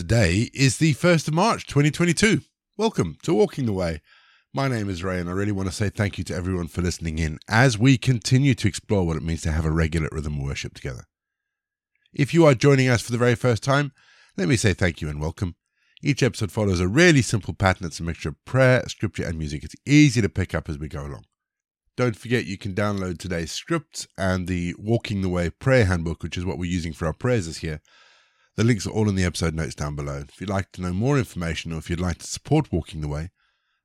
Today is the 1st of March 2022. Welcome to Walking the Way. My name is Ray, and I really want to say thank you to everyone for listening in as we continue to explore what it means to have a regular rhythm of worship together. If you are joining us for the very first time, let me say thank you and welcome. Each episode follows a really simple pattern. It's a mixture of prayer, scripture, and music. It's easy to pick up as we go along. Don't forget you can download today's script and the Walking the Way prayer handbook, which is what we're using for our prayers this year. The links are all in the episode notes down below. If you'd like to know more information or if you'd like to support Walking the Way,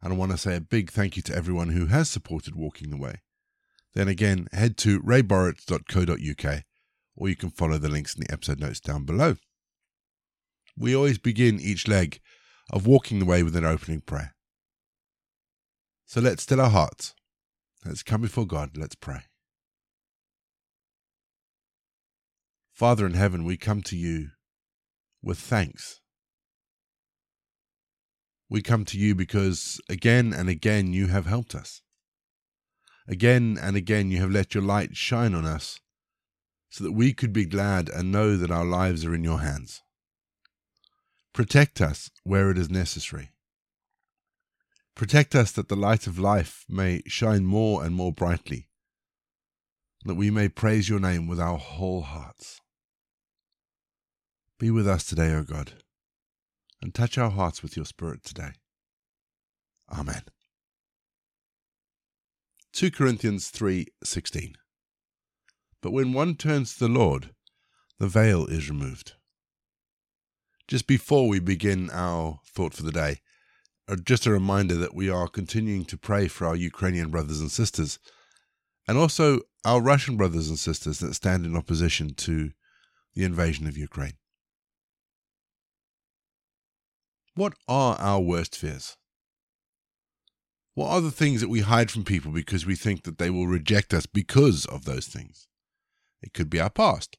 and I want to say a big thank you to everyone who has supported Walking the Way, then again, head to rayborrett.co.uk or you can follow the links in the episode notes down below. We always begin each leg of Walking the Way with an opening prayer. So let's still our hearts. Let's come before God. Let's pray. Father in heaven, we come to you with thanks. We come to you because again and again you have helped us. Again and again you have let your light shine on us so that we could be glad and know that our lives are in your hands. Protect us where it is necessary. Protect us that the light of life may shine more and more brightly, that we may praise your name with our whole hearts. Be with us today, O God, and touch our hearts with your Spirit today. Amen. 2 Corinthians 3:16 But when one turns to the Lord, the veil is removed. Just before we begin our thought for the day, uh, just a reminder that we are continuing to pray for our Ukrainian brothers and sisters, and also our Russian brothers and sisters that stand in opposition to the invasion of Ukraine. What are our worst fears? What are the things that we hide from people because we think that they will reject us because of those things? It could be our past,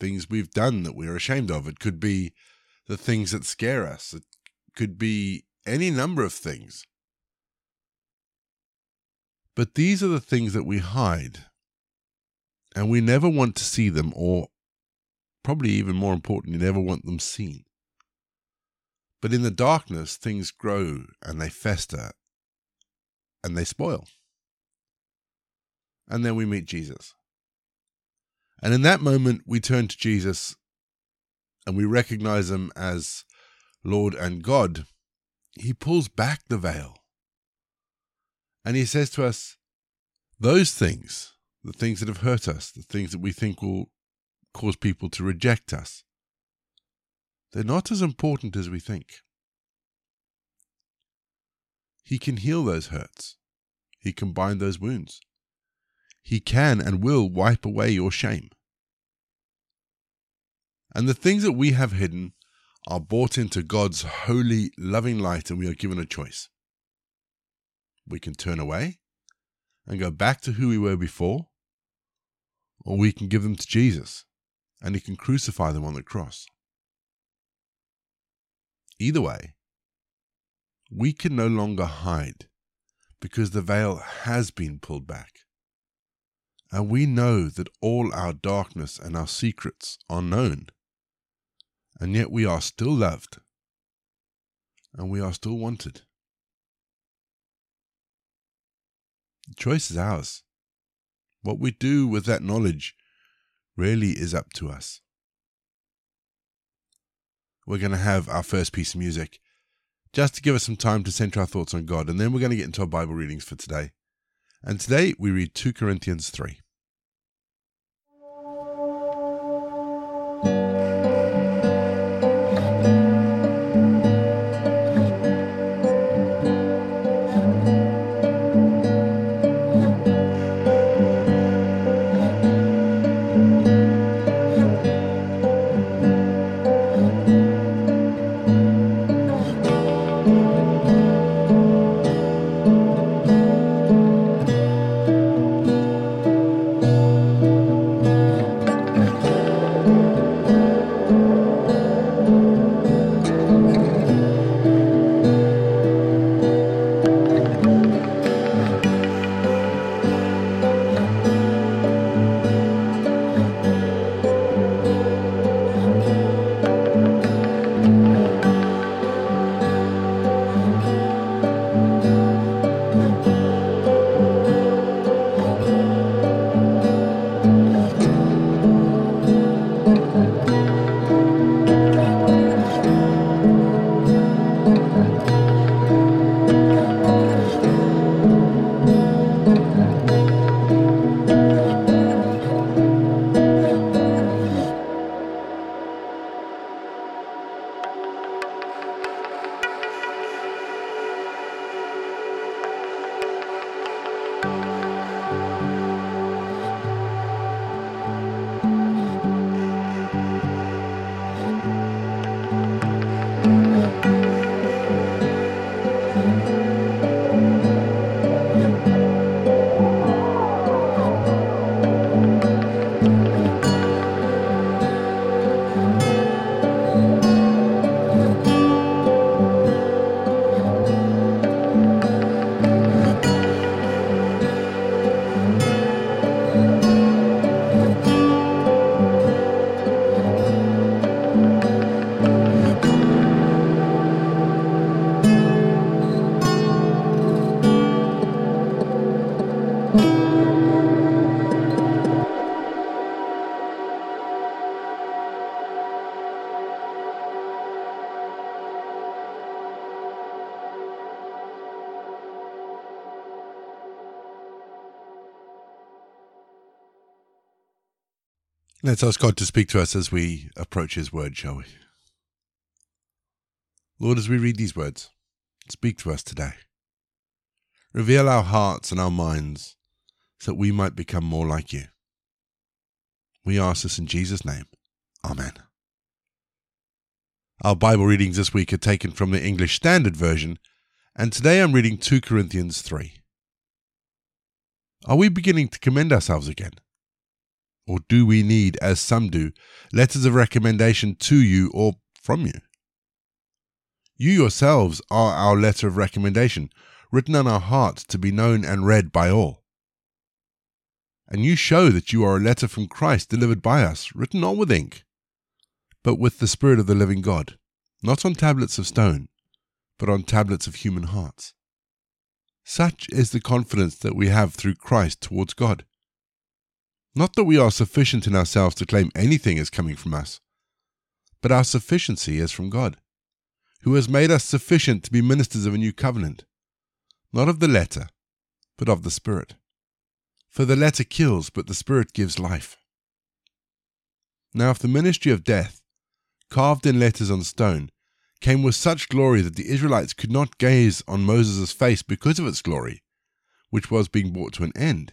things we've done that we're ashamed of. It could be the things that scare us. It could be any number of things. But these are the things that we hide, and we never want to see them, or probably even more important, importantly, never want them seen. But in the darkness, things grow and they fester and they spoil. And then we meet Jesus. And in that moment, we turn to Jesus and we recognize him as Lord and God. He pulls back the veil and he says to us, Those things, the things that have hurt us, the things that we think will cause people to reject us, they're not as important as we think. He can heal those hurts. He can bind those wounds. He can and will wipe away your shame. And the things that we have hidden are brought into God's holy, loving light, and we are given a choice. We can turn away and go back to who we were before, or we can give them to Jesus and He can crucify them on the cross. Either way, we can no longer hide because the veil has been pulled back. And we know that all our darkness and our secrets are known. And yet we are still loved. And we are still wanted. The choice is ours. What we do with that knowledge really is up to us we're going to have our first piece of music just to give us some time to center our thoughts on God. And then we're going to get into our Bible readings for today. And today we read 2 Corinthians 3. Let's ask God to speak to us as we approach His word, shall we? Lord, as we read these words, speak to us today. Reveal our hearts and our minds so that we might become more like you. We ask this in Jesus' name. Amen. Our Bible readings this week are taken from the English Standard Version, and today I'm reading 2 Corinthians 3. Are we beginning to commend ourselves again? Or do we need, as some do, letters of recommendation to you or from you? You yourselves are our letter of recommendation, written on our hearts to be known and read by all. And you show that you are a letter from Christ delivered by us, written not with ink, but with the Spirit of the living God, not on tablets of stone, but on tablets of human hearts. Such is the confidence that we have through Christ towards God. Not that we are sufficient in ourselves to claim anything as coming from us, but our sufficiency is from God, who has made us sufficient to be ministers of a new covenant, not of the letter, but of the Spirit. For the letter kills, but the Spirit gives life. Now, if the ministry of death, carved in letters on stone, came with such glory that the Israelites could not gaze on Moses' face because of its glory, which was being brought to an end,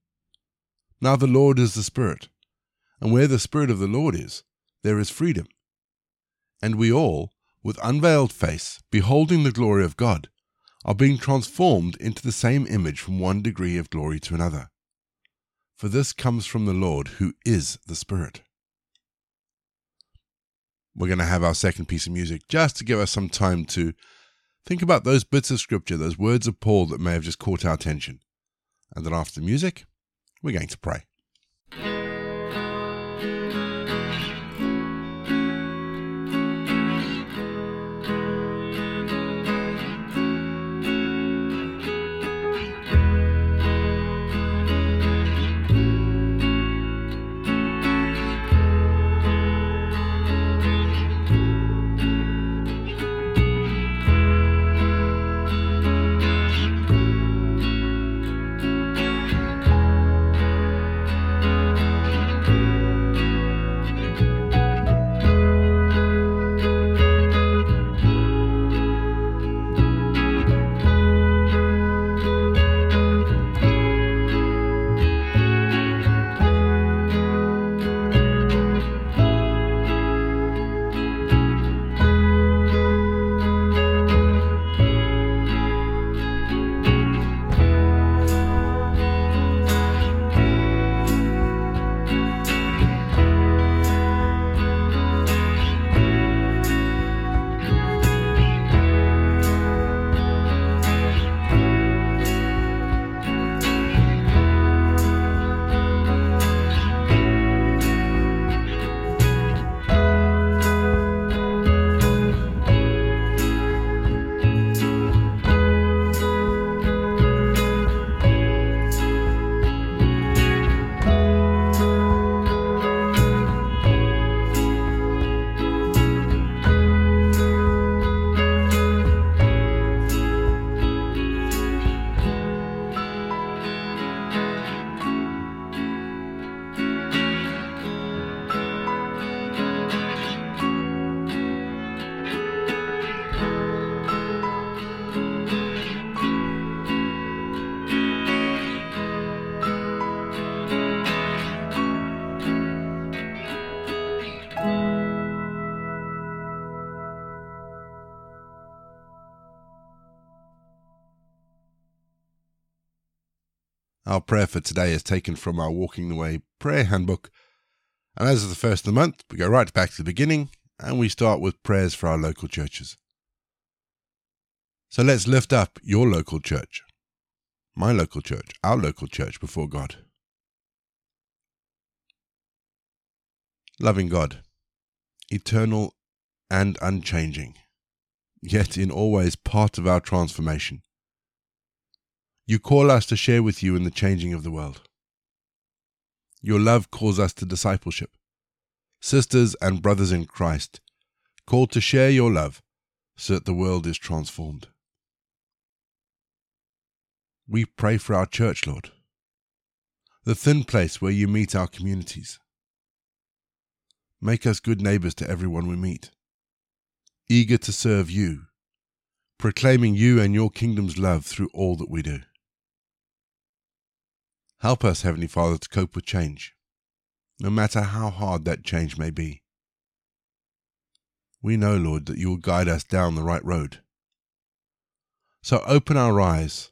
Now the Lord is the Spirit, and where the Spirit of the Lord is, there is freedom. And we all, with unveiled face, beholding the glory of God, are being transformed into the same image from one degree of glory to another. For this comes from the Lord, who is the Spirit. We're going to have our second piece of music just to give us some time to think about those bits of scripture, those words of Paul that may have just caught our attention. And then after the music, we're going to pray. Our prayer for today is taken from our Walking the Way prayer handbook. And as is the first of the month, we go right back to the beginning and we start with prayers for our local churches. So let's lift up your local church, my local church, our local church before God. Loving God, eternal and unchanging, yet in always part of our transformation. You call us to share with you in the changing of the world. Your love calls us to discipleship. Sisters and brothers in Christ, called to share your love so that the world is transformed. We pray for our church, Lord, the thin place where you meet our communities Make us good neighbors to everyone we meet, eager to serve you, proclaiming you and your kingdom's love through all that we do. Help us, Heavenly Father, to cope with change, no matter how hard that change may be. We know, Lord, that you will guide us down the right road. So open our eyes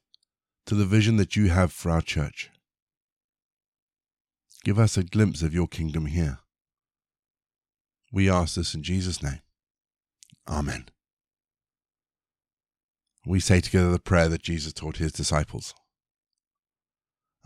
to the vision that you have for our church. Give us a glimpse of your kingdom here. We ask this in Jesus' name. Amen. We say together the prayer that Jesus taught his disciples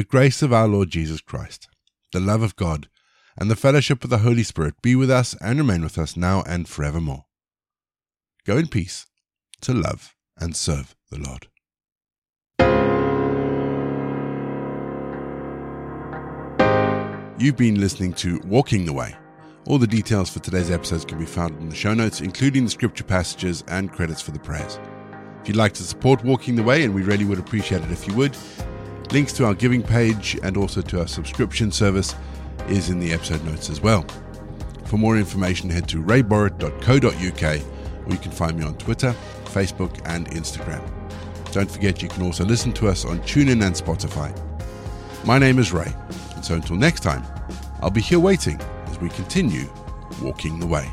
The grace of our Lord Jesus Christ, the love of God, and the fellowship of the Holy Spirit be with us and remain with us now and forevermore. Go in peace to love and serve the Lord. You've been listening to Walking the Way all the details for today's episodes can be found in the show notes, including the scripture passages and credits for the prayers. If you'd like to support Walking the Way, and we really would appreciate it if you would, links to our giving page and also to our subscription service is in the episode notes as well. For more information, head to rayborrett.co.uk or you can find me on Twitter, Facebook, and Instagram. Don't forget you can also listen to us on TuneIn and Spotify. My name is Ray, and so until next time, I'll be here waiting as we continue walking the way.